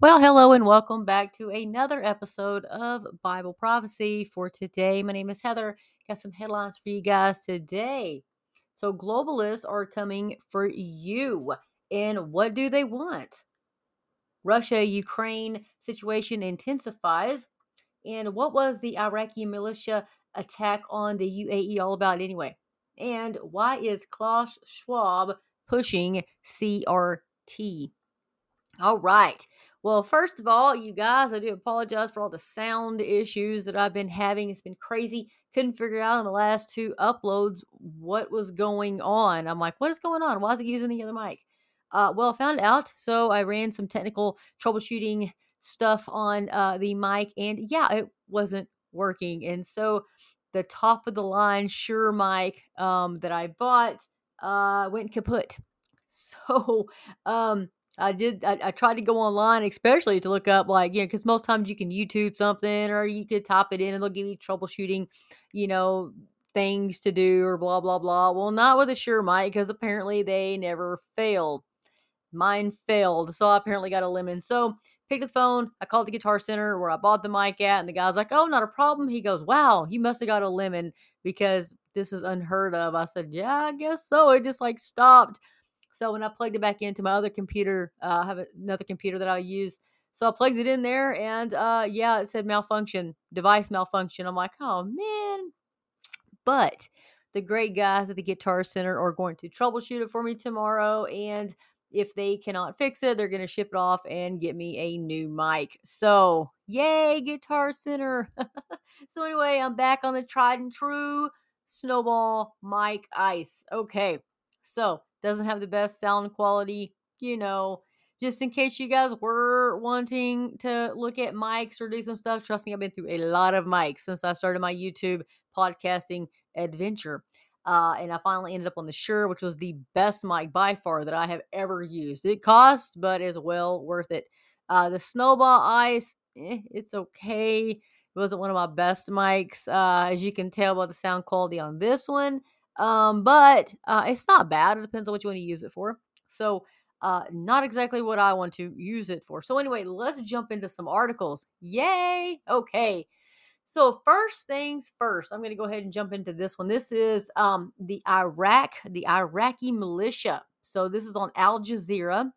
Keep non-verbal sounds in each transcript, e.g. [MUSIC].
Well, hello and welcome back to another episode of Bible Prophecy for today. My name is Heather. Got some headlines for you guys today. So, globalists are coming for you. And what do they want? Russia Ukraine situation intensifies. And what was the Iraqi militia attack on the UAE all about anyway? And why is Klaus Schwab pushing CRT? All right. Well, first of all, you guys, I do apologize for all the sound issues that I've been having. It's been crazy. Couldn't figure out in the last two uploads what was going on. I'm like, what is going on? Why is it using the other mic? Uh, well, I found out. So I ran some technical troubleshooting stuff on uh, the mic, and yeah, it wasn't working. And so the top of the line Shure mic um, that I bought uh, went kaput. [LAUGHS] So, um, I did. I, I, tried to go online, especially to look up like you know, because most times you can YouTube something or you could type it in and they'll give you troubleshooting, you know, things to do or blah blah blah. Well, not with a Shure mic because apparently they never failed. Mine failed, so I apparently got a lemon. So picked the phone. I called the Guitar Center where I bought the mic at, and the guy's like, "Oh, not a problem." He goes, "Wow, you must have got a lemon because this is unheard of." I said, "Yeah, I guess so." It just like stopped so when I plugged it back into my other computer, uh, I have another computer that I use. So I plugged it in there and uh, yeah, it said malfunction, device malfunction. I'm like, oh man. But the great guys at the Guitar Center are going to troubleshoot it for me tomorrow. And if they cannot fix it, they're going to ship it off and get me a new mic. So, yay, Guitar Center. [LAUGHS] so, anyway, I'm back on the tried and true snowball mic ice. Okay, so doesn't have the best sound quality, you know. Just in case you guys were wanting to look at mics or do some stuff, trust me, I've been through a lot of mics since I started my YouTube podcasting adventure. Uh, and I finally ended up on the Shure, which was the best mic by far that I have ever used. It costs, but is well worth it. Uh, the Snowball Ice, eh, it's okay. It wasn't one of my best mics, uh, as you can tell by the sound quality on this one. Um, but uh, it's not bad. It depends on what you want to use it for. So, uh, not exactly what I want to use it for. So, anyway, let's jump into some articles. Yay! Okay. So, first things first, I'm going to go ahead and jump into this one. This is um, the Iraq, the Iraqi militia. So, this is on Al Jazeera.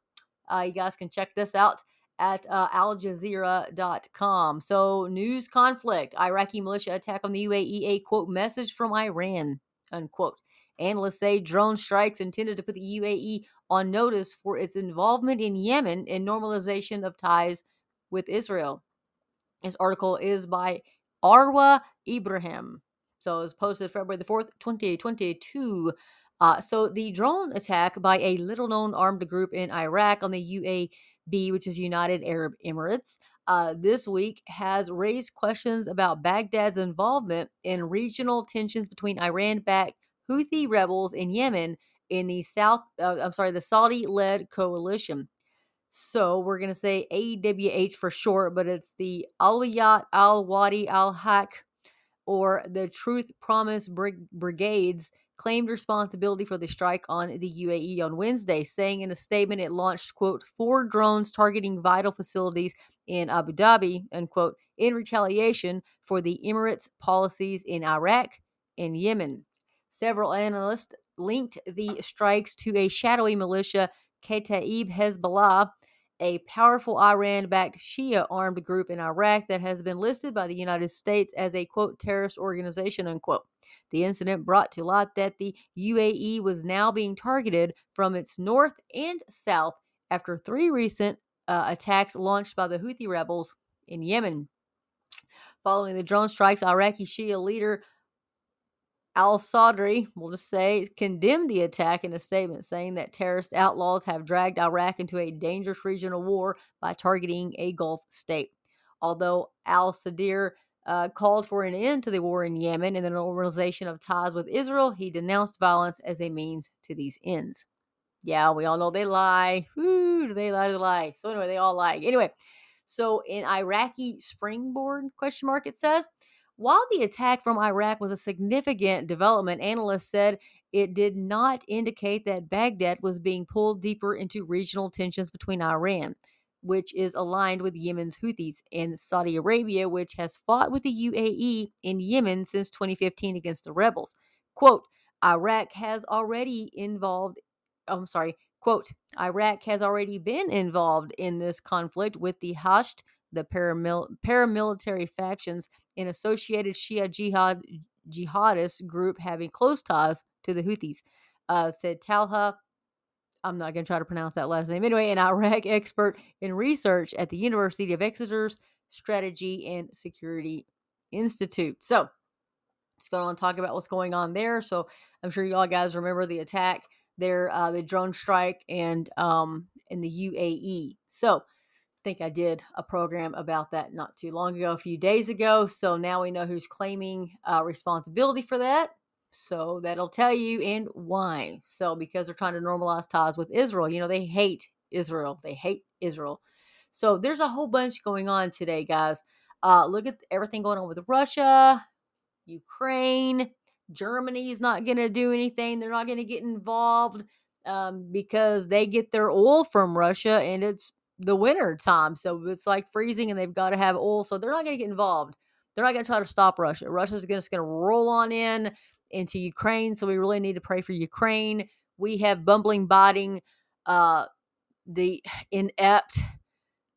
Uh, you guys can check this out at uh, aljazeera.com. So, news conflict Iraqi militia attack on the UAE, a quote message from Iran unquote. Analysts say drone strikes intended to put the UAE on notice for its involvement in Yemen and normalization of ties with Israel. This article is by Arwa Ibrahim. So it was posted February the 4th, 2022. Uh, so the drone attack by a little known armed group in Iraq on the UAE, which is United Arab Emirates, uh, this week has raised questions about Baghdad's involvement in regional tensions between Iran-backed Houthi rebels in Yemen in the South. Uh, I'm sorry, the Saudi-led coalition. So we're going to say AWH for short, but it's the Alawiyat Al Wadi Al Haq or the Truth Promise Brig- Brigades claimed responsibility for the strike on the UAE on Wednesday, saying in a statement it launched, quote, four drones targeting vital facilities in Abu Dhabi, unquote, in retaliation for the Emirates' policies in Iraq and Yemen. Several analysts linked the strikes to a shadowy militia, Kataib Hezbollah, a powerful Iran backed Shia armed group in Iraq that has been listed by the United States as a quote terrorist organization unquote. The incident brought to light that the UAE was now being targeted from its north and south after three recent uh, attacks launched by the Houthi rebels in Yemen. Following the drone strikes, Iraqi Shia leader Al Sadri, we'll just say, condemned the attack in a statement, saying that terrorist outlaws have dragged Iraq into a dangerous regional war by targeting a Gulf state. Although Al Sadr uh, called for an end to the war in Yemen and the normalization of ties with Israel, he denounced violence as a means to these ends. Yeah, we all know they lie. Woo, do they lie to lie? So anyway, they all lie. Anyway, so in Iraqi springboard question mark it says, while the attack from Iraq was a significant development, analysts said it did not indicate that Baghdad was being pulled deeper into regional tensions between Iran. which is aligned with Yemen's Houthis, and Saudi Arabia, which has fought with the UAE in Yemen since 2015 against the rebels. Quote, Iraq has already involved, I'm sorry, quote, Iraq has already been involved in this conflict with the Hashd, the paramil- paramilitary factions, and associated Shia jihad jihadist group having close ties to the Houthis, uh, said Talha. I'm not going to try to pronounce that last name anyway, an Iraq expert in research at the University of Exeter's Strategy and Security Institute. So, let's go on and talk about what's going on there. So, I'm sure y'all guys remember the attack there, uh, the drone strike, and um, in the UAE. So, I think I did a program about that not too long ago, a few days ago. So now we know who's claiming uh, responsibility for that. So that'll tell you and why. So because they're trying to normalize ties with Israel, you know, they hate Israel. They hate Israel. So there's a whole bunch going on today, guys. Uh, look at everything going on with Russia, Ukraine. Germany's not going to do anything. They're not going to get involved um, because they get their oil from Russia and it's the winter time. So it's like freezing and they've got to have oil. So they're not going to get involved. They're not going to try to stop Russia. Russia's just going to roll on in into Ukraine. So we really need to pray for Ukraine. We have bumbling, biting, uh, the [SIGHS] inept,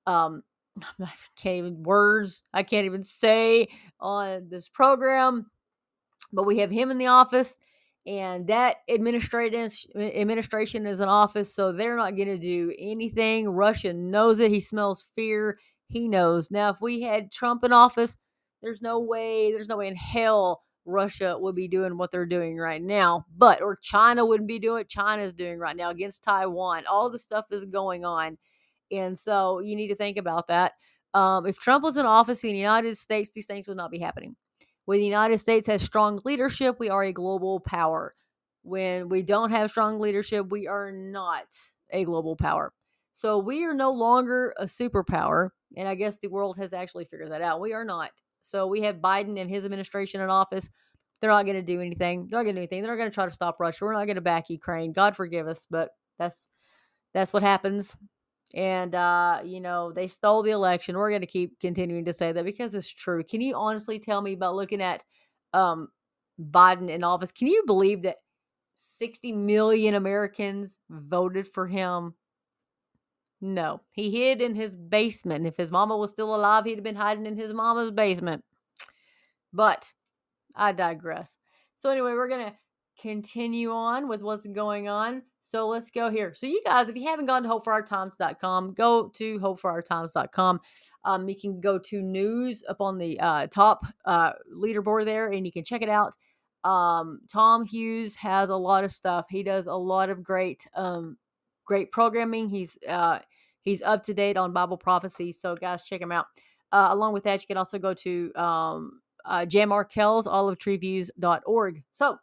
um, [SIGHS] I can't even words. I can't even say on this program, but we have him in the office and that administration administration is an office so they're not going to do anything. Russia knows it he smells fear he knows. Now if we had trump in office there's no way there's no way in hell russia would be doing what they're doing right now but or china wouldn't be doing what china's doing right now against taiwan. All the stuff is going on and so you need to think about that. Um, if trump was in office in the united states these things would not be happening when the United States has strong leadership, we are a global power. When we don't have strong leadership, we are not a global power. So we are no longer a superpower. And I guess the world has actually figured that out. We are not. So we have Biden and his administration in office. They're not going to do anything. They're not going to do anything. They're not going to try to stop Russia. We're not going to back Ukraine. God forgive us, but that's that's what happens and uh, you know they stole the election. We're going to keep continuing to say that because it's true. Can you honestly tell me about looking at um, Biden in office? Can you believe that 60 million Americans voted for him? No, he hid in his basement. If his mama was still alive, he'd have been hiding in his mama's basement. But I digress. So anyway, we're gonna continue on with what's going on. So let's go here. So you guys, if you haven't gone to hopeforourtimes.com, go to hopeforourtimes.com. Um, you can go to news up on the uh, top uh, leaderboard there, and you can check it out. Um, Tom Hughes has a lot of stuff. He does a lot of great, um, great programming. He's uh, he's up to date on Bible prophecy. So guys, check him out. Uh, along with that, you can also go to um, uh, Jan Markell's olivetreeviews.org. So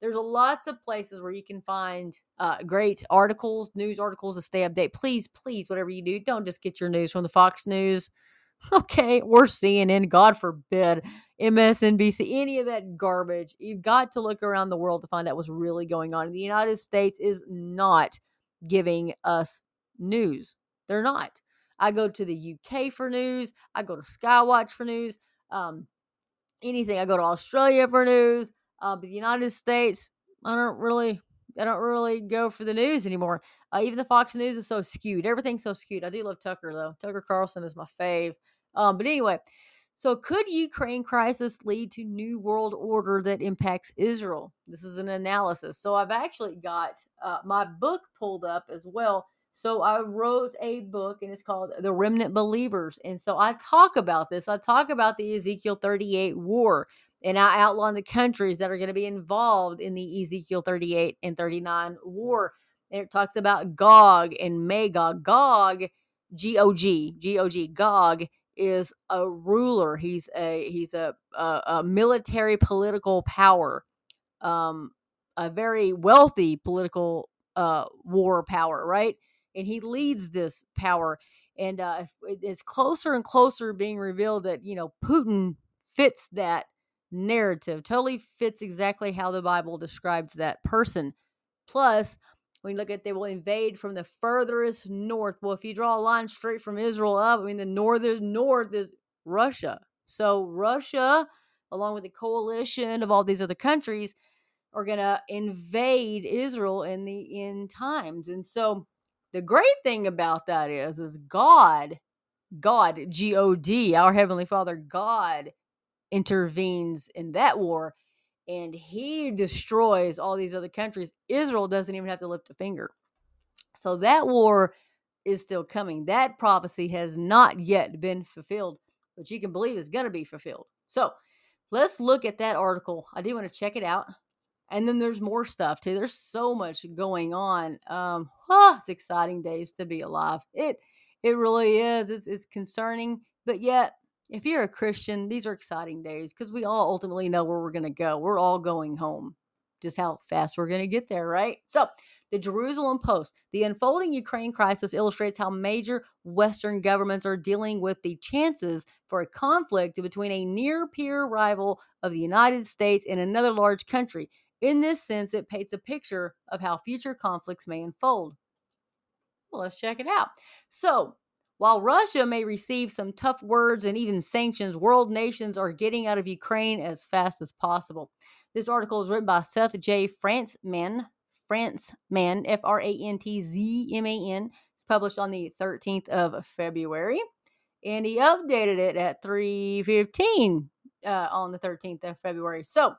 there's lots of places where you can find uh, great articles, news articles to stay update. Please, please, whatever you do, don't just get your news from the Fox News, [LAUGHS] okay, or CNN. God forbid, MSNBC, any of that garbage. You've got to look around the world to find out what's really going on. The United States is not giving us news. They're not. I go to the UK for news. I go to Skywatch for news. Um, anything. I go to Australia for news. Uh, but the United States, I don't really, I don't really go for the news anymore. Uh, even the Fox News is so skewed. Everything's so skewed. I do love Tucker though. Tucker Carlson is my fave. Um, but anyway, so could Ukraine crisis lead to new world order that impacts Israel? This is an analysis. So I've actually got uh, my book pulled up as well. So I wrote a book and it's called The Remnant Believers. And so I talk about this. I talk about the Ezekiel 38 war and I outline the countries that are going to be involved in the Ezekiel 38 and 39 war. And it talks about Gog and Magog. Gog, G O G, G O G, Gog is a ruler. He's a he's a a, a military political power, um, a very wealthy political uh, war power, right? And he leads this power. And uh, it's closer and closer being revealed that you know Putin fits that narrative. Totally fits exactly how the Bible describes that person. Plus, when you look at they will invade from the furthest north. Well, if you draw a line straight from Israel up, I mean the northern north is Russia. So Russia, along with the coalition of all these other countries, are gonna invade Israel in the end times. And so the great thing about that is is God, God, G-O-D, our Heavenly Father, God intervenes in that war and he destroys all these other countries. Israel doesn't even have to lift a finger. So that war is still coming. That prophecy has not yet been fulfilled, but you can believe it's going to be fulfilled. So let's look at that article. I do want to check it out. And then there's more stuff too. There's so much going on. Um, oh, it's exciting days to be alive. It it really is. It's it's concerning, but yet if you're a Christian, these are exciting days because we all ultimately know where we're going to go. We're all going home. Just how fast we're going to get there, right? So, the Jerusalem Post. The unfolding Ukraine crisis illustrates how major Western governments are dealing with the chances for a conflict between a near peer rival of the United States and another large country. In this sense, it paints a picture of how future conflicts may unfold. Well, let's check it out. So, while Russia may receive some tough words and even sanctions, world nations are getting out of Ukraine as fast as possible. This article is written by Seth J. Frantzman, Frantzman, F R A N T Z M A N. It's published on the 13th of February, and he updated it at 3:15 uh, on the 13th of February. So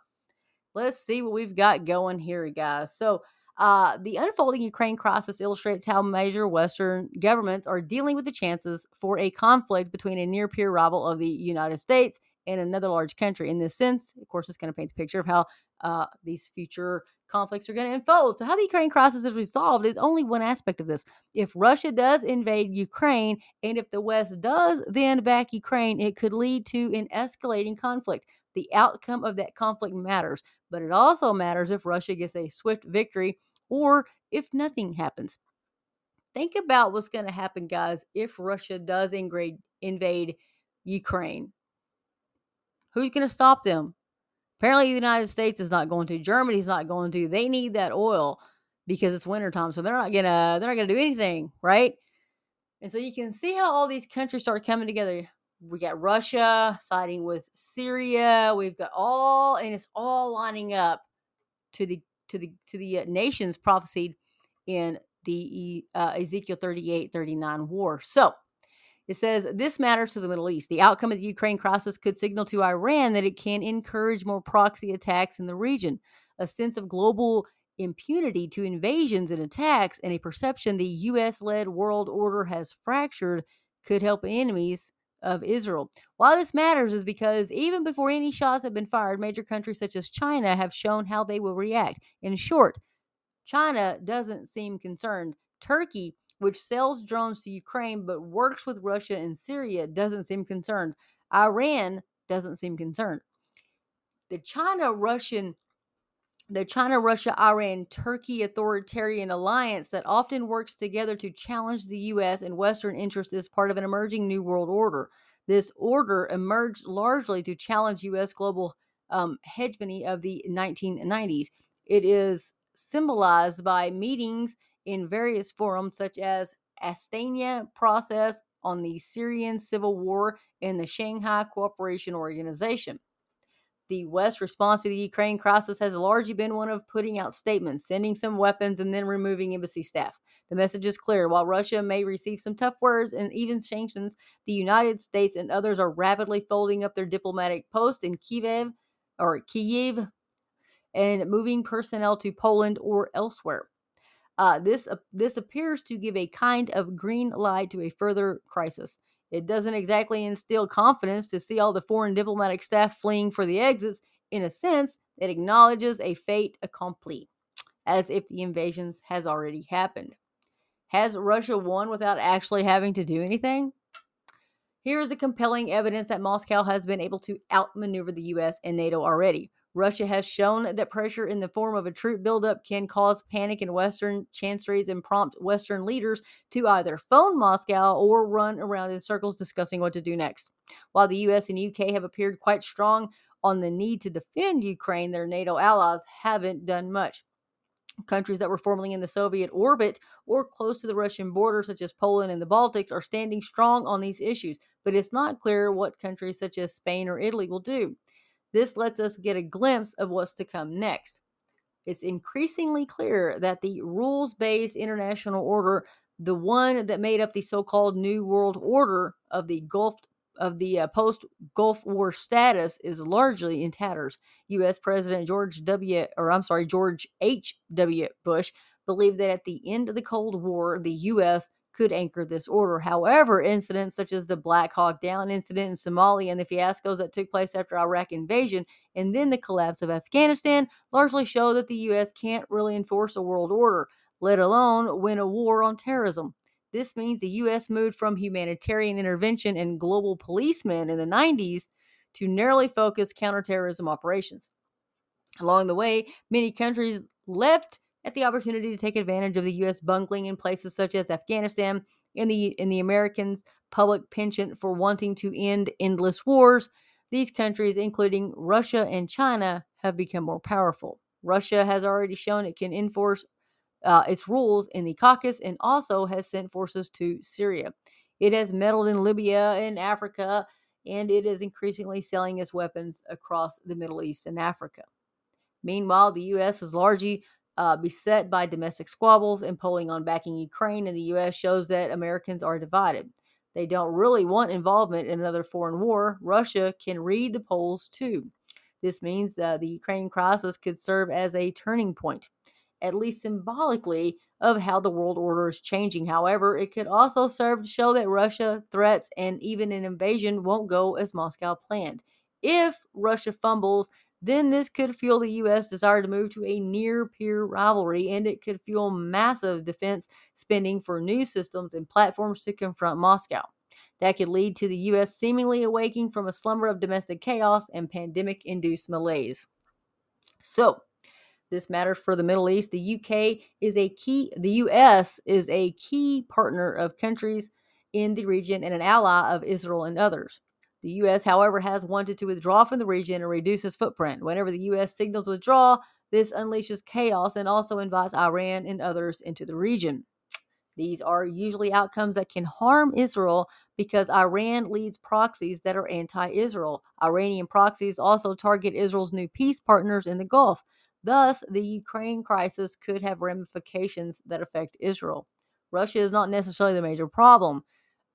let's see what we've got going here, guys. So uh, the unfolding Ukraine crisis illustrates how major Western governments are dealing with the chances for a conflict between a near peer rival of the United States and another large country. In this sense, of course, it's going to paint a picture of how uh, these future conflicts are going to unfold. So, how the Ukraine crisis is resolved is only one aspect of this. If Russia does invade Ukraine and if the West does then back Ukraine, it could lead to an escalating conflict. The outcome of that conflict matters, but it also matters if Russia gets a swift victory or if nothing happens. Think about what's going to happen, guys, if Russia does invade, invade Ukraine. Who's going to stop them? Apparently, the United States is not going to. Germany's not going to. They need that oil because it's wintertime, so they're not gonna they're not gonna do anything, right? And so you can see how all these countries start coming together. We got Russia siding with Syria. We've got all, and it's all lining up to the to the to the uh, nations prophesied in the uh, Ezekiel 38 39 war. So it says this matters to the Middle East. The outcome of the Ukraine crisis could signal to Iran that it can encourage more proxy attacks in the region. A sense of global impunity to invasions and attacks and a perception the US led world order has fractured could help enemies of Israel. Why this matters is because even before any shots have been fired, major countries such as China have shown how they will react. In short, China doesn't seem concerned. Turkey, which sells drones to Ukraine but works with Russia and Syria, doesn't seem concerned. Iran doesn't seem concerned. The China Russian the China Russia Iran Turkey authoritarian alliance that often works together to challenge the U.S. and Western interests is part of an emerging New World Order. This order emerged largely to challenge U.S. global um, hegemony of the 1990s. It is symbolized by meetings in various forums, such as Astana process on the Syrian civil war and the Shanghai Cooperation Organization. The West's response to the Ukraine crisis has largely been one of putting out statements, sending some weapons, and then removing embassy staff. The message is clear. While Russia may receive some tough words and even sanctions, the United States and others are rapidly folding up their diplomatic posts in Kiev or Kiev and moving personnel to Poland or elsewhere. Uh, this uh, this appears to give a kind of green light to a further crisis. It doesn't exactly instill confidence to see all the foreign diplomatic staff fleeing for the exits. In a sense, it acknowledges a fait accompli, as if the invasion has already happened. Has Russia won without actually having to do anything? Here is the compelling evidence that Moscow has been able to outmaneuver the US and NATO already. Russia has shown that pressure in the form of a troop buildup can cause panic in Western chanceries and prompt Western leaders to either phone Moscow or run around in circles discussing what to do next. While the US and UK have appeared quite strong on the need to defend Ukraine, their NATO allies haven't done much. Countries that were formerly in the Soviet orbit or close to the Russian border, such as Poland and the Baltics, are standing strong on these issues, but it's not clear what countries such as Spain or Italy will do. This lets us get a glimpse of what's to come next. It's increasingly clear that the rules based international order, the one that made up the so called New World Order of the Gulf of the uh, post Gulf War status is largely in tatters. U.S. President George W. or I'm sorry, George H. W. Bush believed that at the end of the Cold War, the U.S. could anchor this order. However, incidents such as the Black Hawk Down incident in Somalia and the fiascos that took place after Iraq invasion and then the collapse of Afghanistan largely show that the U.S. can't really enforce a world order, let alone win a war on terrorism. This means the U.S. moved from humanitarian intervention and global policemen in the 90s to narrowly focused counterterrorism operations. Along the way, many countries leapt at the opportunity to take advantage of the U.S. bungling in places such as Afghanistan and the, in the Americans' public penchant for wanting to end endless wars. These countries, including Russia and China, have become more powerful. Russia has already shown it can enforce uh, its rules in the Caucasus and also has sent forces to Syria. It has meddled in Libya and Africa, and it is increasingly selling its weapons across the Middle East and Africa. Meanwhile, the U.S. is largely uh, beset by domestic squabbles, and polling on backing Ukraine in the U.S. shows that Americans are divided. They don't really want involvement in another foreign war. Russia can read the polls too. This means uh, the Ukraine crisis could serve as a turning point at least symbolically, of how the world order is changing. However, it could also serve to show that Russia threats and even an invasion won't go as Moscow planned. If Russia fumbles, then this could fuel the U.S. desire to move to a near peer rivalry, and it could fuel massive defense spending for new systems and platforms to confront Moscow. That could lead to the U.S. seemingly awaking from a slumber of domestic chaos and pandemic induced malaise. So, this matters for the Middle East. The UK is a key, the US is a key partner of countries in the region and an ally of Israel and others. The U.S., however, has wanted to withdraw from the region and reduce its footprint. Whenever the U.S. signals withdrawal, this unleashes chaos and also invites Iran and others into the region. These are usually outcomes that can harm Israel because Iran leads proxies that are anti Israel. Iranian proxies also target Israel's new peace partners in the Gulf. Thus, the Ukraine crisis could have ramifications that affect Israel. Russia is not necessarily the major problem,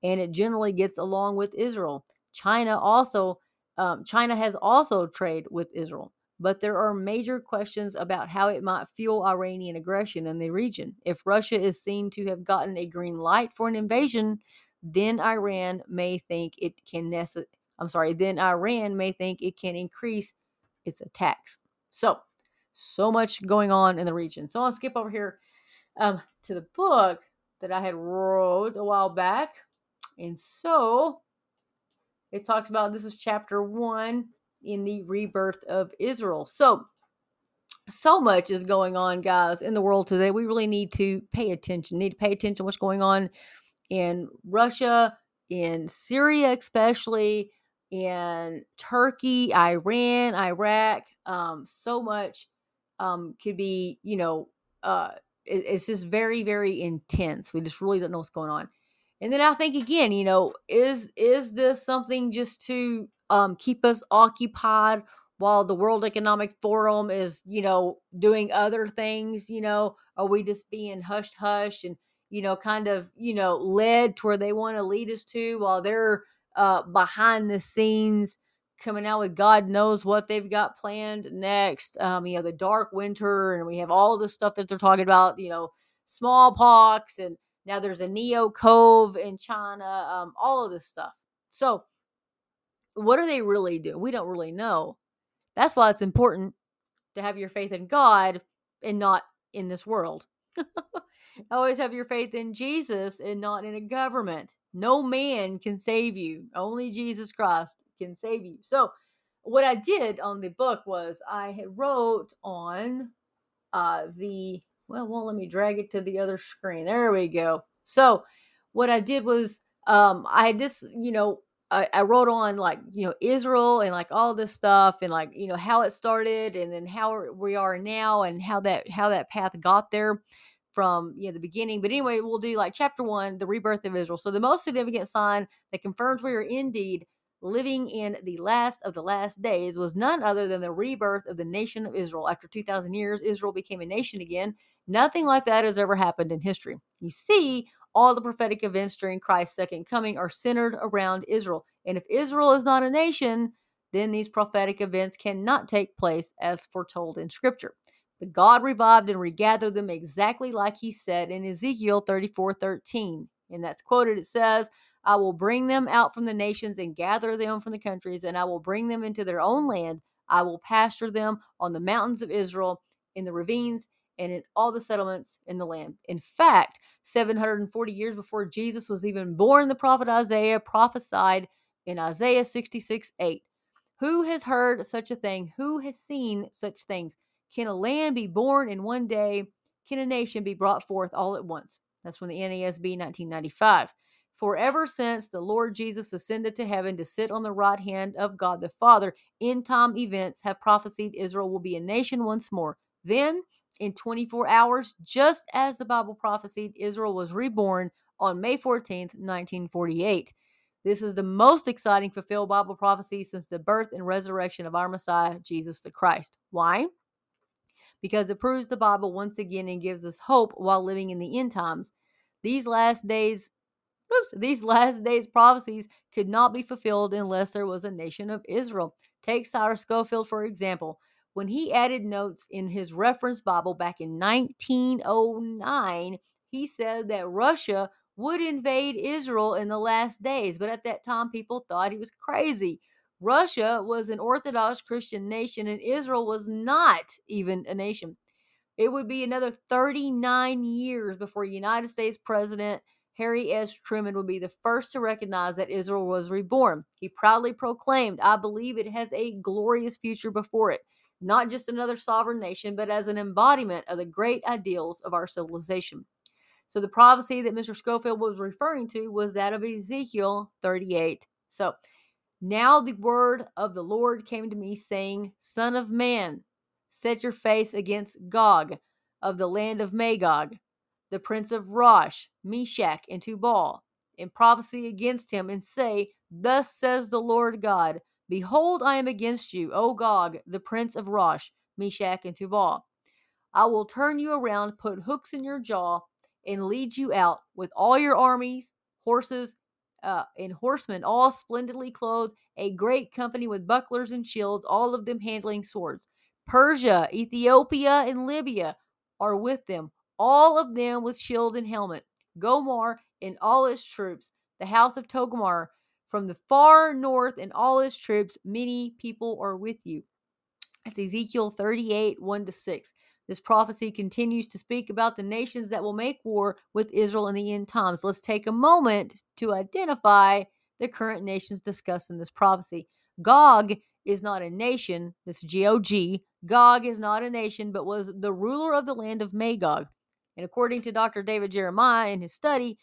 and it generally gets along with Israel. China also um, China has also trade with Israel, but there are major questions about how it might fuel Iranian aggression in the region. If Russia is seen to have gotten a green light for an invasion, then Iran may think it can nece- I'm sorry, then Iran may think it can increase its attacks. So, so much going on in the region. So I'll skip over here um, to the book that I had wrote a while back. And so it talks about this is chapter one in the rebirth of Israel. So, so much is going on, guys, in the world today. We really need to pay attention. Need to pay attention what's going on in Russia, in Syria, especially, in Turkey, Iran, Iraq. Um, so much um, could be, you know, uh, it, it's just very, very intense. We just really don't know what's going on. And then I think again, you know, is is this something just to um, keep us occupied while the World Economic Forum is, you know, doing other things? You know, are we just being hushed, hush and you know, kind of, you know, led to where they want to lead us to while they're uh, behind the scenes coming out with God knows what they've got planned next. Um, you know, the dark winter, and we have all the stuff that they're talking about, you know, smallpox, and now there's a NeoCov in China, um, all of this stuff. So, what are they really doing? We don't really know. That's why it's important to have your faith in God and not in this world. [LAUGHS] Always have your faith in Jesus and not in a government. No man can save you, only Jesus Christ can save you. So what I did on the book was I had wrote on uh, the well, well, let me drag it to the other screen. There we go. So what I did was um, I had this, you know, I, I wrote on like you know Israel and like all this stuff and like you know how it started and then how we are now and how that how that path got there from you know the beginning. But anyway, we'll do like chapter one, the rebirth of Israel. So the most significant sign that confirms we are indeed living in the last of the last days was none other than the rebirth of the nation of Israel. After 2,000 years, Israel became a nation again. Nothing like that has ever happened in history. You see, all the prophetic events during Christ's second coming are centered around Israel. And if Israel is not a nation, then these prophetic events cannot take place as foretold in Scripture. But God revived and regathered them exactly like he said in Ezekiel 34 13. And that's quoted. It says, I will bring them out from the nations and gather them from the countries, and I will bring them into their own land. I will pasture them on the mountains of Israel, in the ravines, and in all the settlements in the land. In fact, 740 years before Jesus was even born, the prophet Isaiah prophesied in Isaiah 66 8. Who has heard such a thing? Who has seen such things? Can a land be born in one day? Can a nation be brought forth all at once? That's from the NASB 1995. For ever since the Lord Jesus ascended to heaven to sit on the right hand of God the Father, end time events have prophesied Israel will be a nation once more. Then, in 24 hours, just as the Bible prophesied, Israel was reborn on May 14th, 1948. This is the most exciting fulfilled Bible prophecy since the birth and resurrection of our Messiah, Jesus the Christ. Why? Because it proves the Bible once again and gives us hope while living in the end times. These last days Oops, these [LAUGHS] last days prophecies could not be fulfilled unless there was a nation of Israel. Take Cyrus Scofield, for example. When he added notes in his reference Bible back in 1909, he said that Russia would invade Israel in the last days, but at that time people thought he was crazy. Russia was an Orthodox Christian nation, and Israel was not even a nation. It would be another 39 years before United States President Harry S. Truman would be the first to recognize that Israel was reborn. He proudly proclaimed, I believe it has a glorious future before it, not just another sovereign nation, but as an embodiment of the great ideals of our civilization. So the prophecy that Mr. Scofield was referring to was that of Ezekiel 38. So now the word of the Lord came to me, saying, Son of man, set your face against Gog of the land of Magog the prince of Rosh, Meshech, and Tubal, and prophesy against him, and say, Thus says the Lord God, Behold, I am against you, O Gog, the prince of Rosh, Meshech, and Tubal. I will turn you around, put hooks in your jaw, and lead you out with all your armies, horses, uh, and horsemen, all splendidly clothed, a great company with bucklers and shields, all of them handling swords. Persia, Ethiopia, and Libya are with them, all of them with shield and helmet. Gomer and all his troops, the house of Togomar, from the far north and all his troops, many people are with you. That's Ezekiel 38, 1 to 6. This prophecy continues to speak about the nations that will make war with Israel in the end times. Let's take a moment to identify the current nations discussed in this prophecy. Gog is not a nation, that's G O G. Gog is not a nation, but was the ruler of the land of Magog. And according to Dr. David Jeremiah in his study,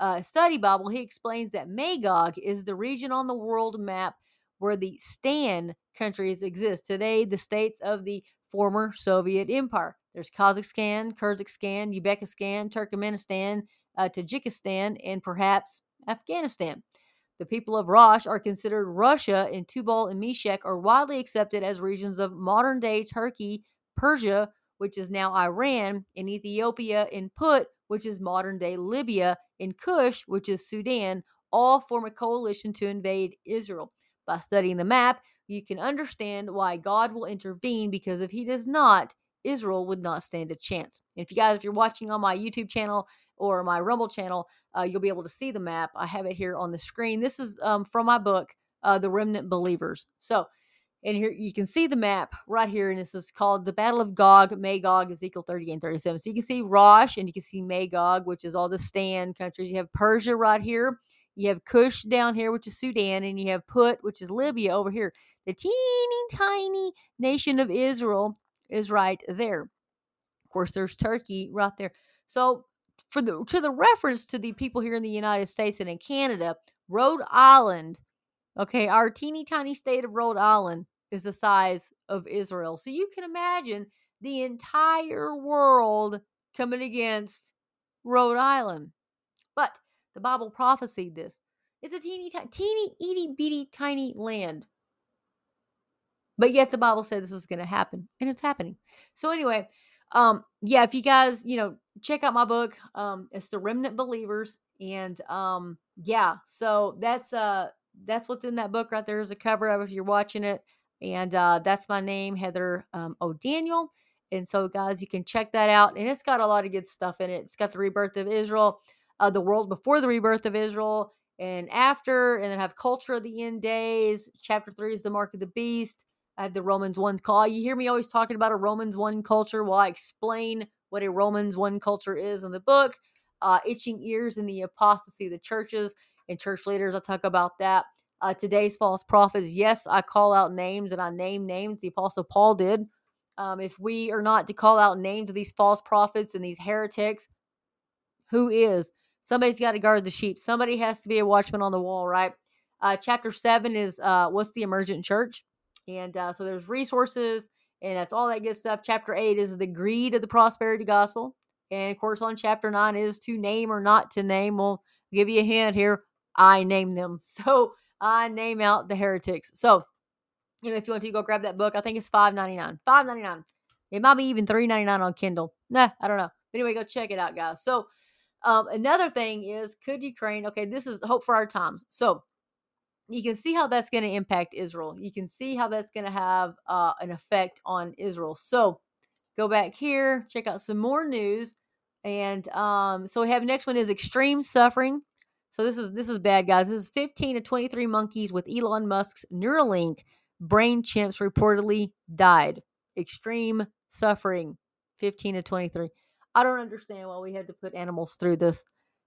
uh, study Bible, he explains that Magog is the region on the world map where the Stan countries exist. Today, the states of the former Soviet Empire. There's Kazakhstan, Kyrgyzstan, Uzbekistan, Turkmenistan, uh, Tajikistan, and perhaps Afghanistan. The people of Rosh are considered Russia, and Tubal and Meshech are widely accepted as regions of modern day Turkey, Persia, which is now Iran, and Ethiopia, and Put, which is modern day Libya, in Kush, which is Sudan, all form a coalition to invade Israel. By studying the map, you can understand why God will intervene because if he does not, Israel would not stand a chance. if you guys, if you're watching on my YouTube channel or my Rumble channel, uh, you'll be able to see the map. I have it here on the screen. This is um, from my book, uh, The Remnant Believers. So and here you can see the map right here, and this is called the Battle of Gog, Magog, Ezekiel 30 and 37. So you can see Rosh and you can see Magog, which is all the Stan countries. You have Persia right here. You have Cush down here, which is Sudan, and you have Put, which is Libya over here. The teeny tiny nation of Israel is right there. Of course, there's Turkey right there. So for the to the reference to the people here in the United States and in Canada, Rhode Island Okay, our teeny tiny state of Rhode Island is the size of Israel. So you can imagine the entire world coming against Rhode Island. But the Bible prophesied this. It's a teeny, tiny, teeny, itty bitty, tiny land. But yet the Bible said this was going to happen, and it's happening. So anyway, um, yeah, if you guys, you know, check out my book, um, it's the Remnant Believers, and um, yeah, so that's uh, that's what's in that book right there is a cover of if you're watching it, and uh, that's my name, Heather um, O'Daniel. And so, guys, you can check that out, and it's got a lot of good stuff in it. It's got the rebirth of Israel, uh, the world before the rebirth of Israel, and after, and then have culture of the end days. Chapter three is the mark of the beast I have the Romans 1 call. You hear me always talking about a Romans 1 culture. Well, I explain what a Romans 1 culture is in the book. Uh, itching ears in the apostasy of the churches and church leaders. I'll talk about that. Uh, today's false prophets. Yes, I call out names and I name names. The apostle Paul did. Um, if we are not to call out names of these false prophets and these heretics, who is? Somebody's got to guard the sheep. Somebody has to be a watchman on the wall, right? Uh, chapter seven is uh, what's the emergent church? And uh, so there's resources, and that's all that good stuff. Chapter eight is the greed of the prosperity gospel. And of course, on chapter nine is to name or not to name. We'll give you a hint here. I name them. [LAUGHS] So I name out the heretics. So, you know, if you want to go grab that book, I think it's five ninety nine. Five ninety nine. It might be even three ninety nine on Kindle. Nah, I don't know. But anyway, go check it out, guys. So, um, another thing is, could Ukraine? Okay, this is hope for our times. So, you can see how that's going to impact Israel. You can see how that's going to have uh, an effect on Israel. So go back here, check out some more news. And um, so we have next one is extreme suffering. So this is this is bad, guys. This is 15 to 23 monkeys with Elon Musk's Neuralink brain chimps reportedly died. Extreme suffering. 15 to 23. I don't understand why we had to put animals through this.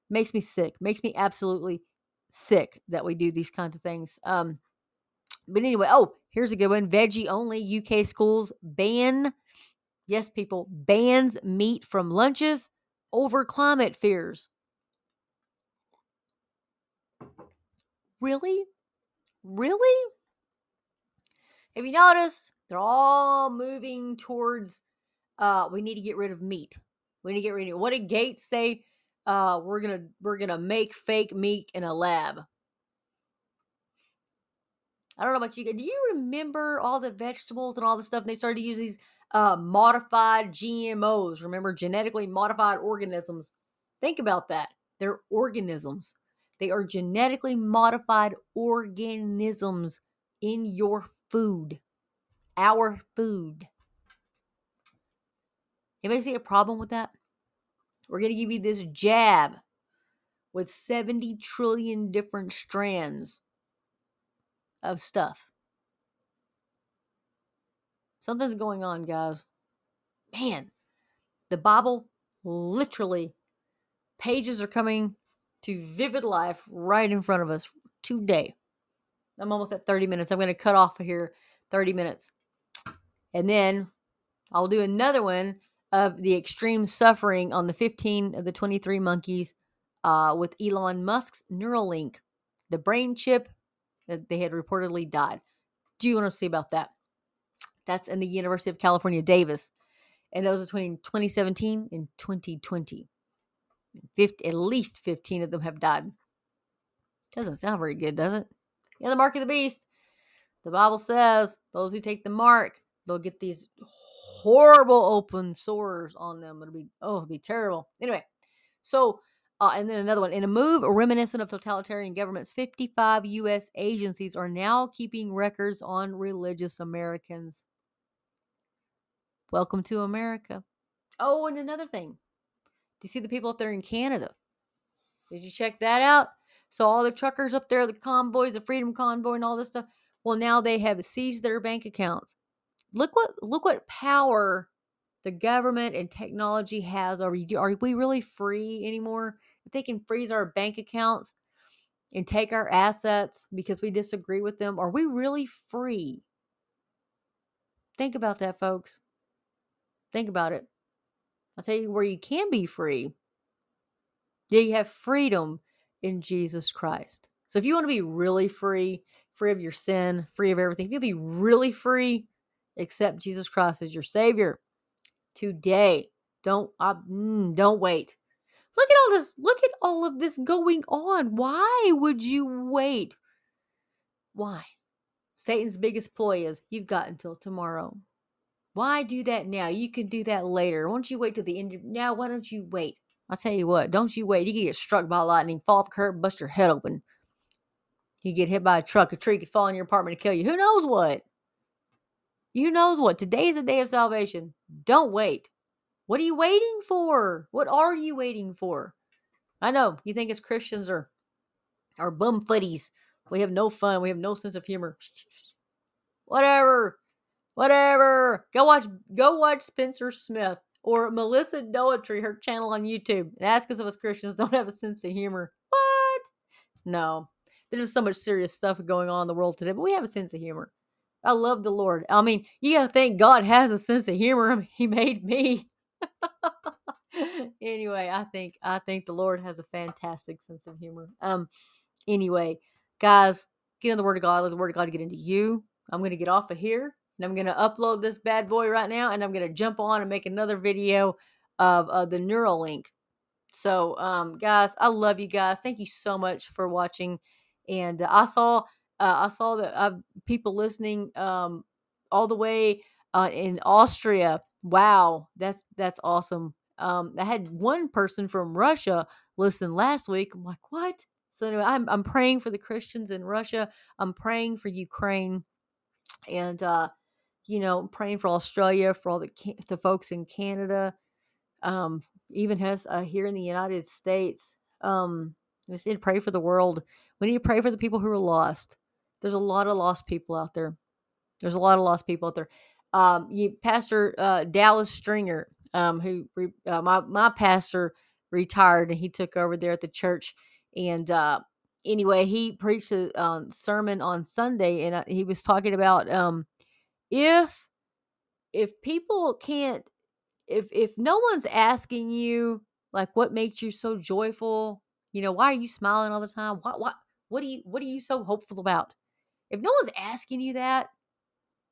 Makes me sick. Makes me absolutely sick that we do these kinds of things. Um, but anyway, oh, here's a good one. Veggie only UK schools ban, yes, people, bans meat from lunches over climate fears. Really? Really? Have you noticed? They're all moving towards uh we need to get rid of meat. We need to get rid of. What did Gates say? uh, we're gonna we're gonna make fake meat in a lab. I don't know about you guys. Do you remember all the vegetables and all the stuff? And they started to use these uh, modified GMOs. Remember, genetically modified organisms. Think about that. They're organisms. They are genetically modified organisms in your food. Our food. Anybody see a problem with that? We're going to give you this jab with 70 trillion different strands of stuff. Something's going on, guys. Man, the Bible literally, pages are coming to vivid life right in front of us today. I'm almost at 30 minutes. I'm going to cut off here 30 minutes. And then I'll do another one of the extreme suffering on the 15 of the 23 monkeys uh, with Elon Musk's Neuralink, the brain chip that they had reportedly died. Do you want to see about that? That's in the University of California, Davis. And that was between 2017 and 2020. 50, at least 15 of them have died. Doesn't sound very good, does it? Yeah, the mark of the beast. The Bible says those who take the mark, they'll get these horrible open sores on them. It'll be oh, it'll be terrible. Anyway, so uh, and then another one in a move reminiscent of totalitarian governments. Fifty-five U.S. agencies are now keeping records on religious Americans. Welcome to America. Oh, and another thing. Do you see the people up there in Canada? Did you check that out? So all the truckers up there, the convoys, the Freedom Convoy, and all this stuff. Well, now they have seized their bank accounts look what look what power the government and technology has over you. Are we really free anymore? If they can freeze our bank accounts and take our assets because we disagree with them, are we really free? Think about that, folks. Think about it. I'll tell you where you can be free. Yeah, you have freedom in Jesus Christ. So if you want to be really free, free of your sin, free of everything. If you'll be really free, accept Jesus Christ as your Savior today. Don't uh, mm, don't wait. Look at all this. Look at all of this going on. Why would you wait? Why? Satan's biggest ploy is you've got until tomorrow. Why do that now? You can do that later. Why don't you wait till the end of now? Why don't you wait? I'll tell you what, don't you wait. You can get struck by lightning, fall off a curb, bust your head open. You get hit by a truck, a tree could fall in your apartment and kill you. Who knows what? You knows what? Today's the day of salvation. Don't wait. What are you waiting for? What are you waiting for? I know you think as Christians are are bum footies. We have no fun. We have no sense of humor. Whatever. Whatever. Go watch go watch Spencer Smith or Melissa Dougherty, her channel on YouTube, and ask us if us Christians [LAUGHS] don't have a sense of humor. What? No. There's just so much serious stuff going on in the world today, but we have a sense of humor. I love the Lord. I mean, you got to think God has a sense of humor. [LAUGHS] He made me. [LAUGHS] anyway, I think I think the Lord has a fantastic sense of humor. Um anyway, guys, get in the word of God. Let the word of God get into you. I'm going to get off of here and I'm going to upload this bad boy right now and I'm going to jump on and make another video of uh, the Neuralink. So, um guys, I love you guys. Thank you so much for watching. And uh, I saw uh, I saw that uh, people listening um all the way uh, in Austria. Wow, that's that's awesome. Um, I had one person from Russia listen last week. I'm like, what? So anyway, I'm I'm praying for the Christians in Russia. I'm praying for Ukraine, and uh, you know, praying for Australia, for all the the folks in Canada, um, even has uh, here in the United States. Um, we need to pray for the world. We need to pray for the people who are lost. There's a lot of lost people out there. There's a lot of lost people out there. Um, you, Pastor uh, Dallas Stringer, um, who uh, my my pastor retired and he took over there at the church. And uh, anyway, he preached a um, sermon on Sunday, and uh, he was talking about um, if if people can't, if if no one's asking you like what makes you so joyful, you know, why are you smiling all the time? What what what are you what are you so hopeful about? If no one's asking you that,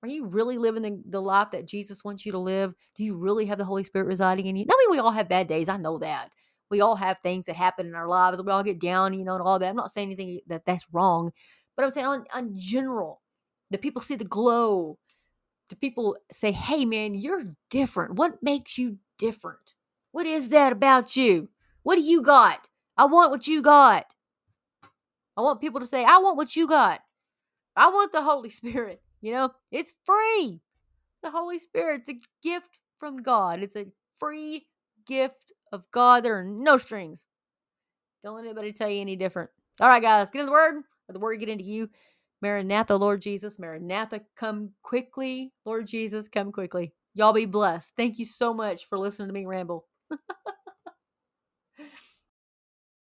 are you really living the, the life that Jesus wants you to live? Do you really have the Holy Spirit residing in you? I mean, we all have bad days. I know that. We all have things that happen in our lives. We all get down, you know, and all that. I'm not saying anything that that's wrong, but I'm saying on, on general, the people see the glow. The people say, hey, man, you're different. What makes you different? What is that about you? What do you got? I want what you got. I want people to say, I want what you got. I want the Holy [LAUGHS] Spirit. You know, it's free. The Holy Spirit's a gift from God. It's a free gift of God. There are no strings. Don't let anybody tell you any different. All right, guys, get in the word. Let the word get into you. Maranatha, Lord Jesus. Maranatha, come quickly. Lord Jesus, come quickly. Y'all be blessed. Thank you so much for listening to me ramble. [LAUGHS]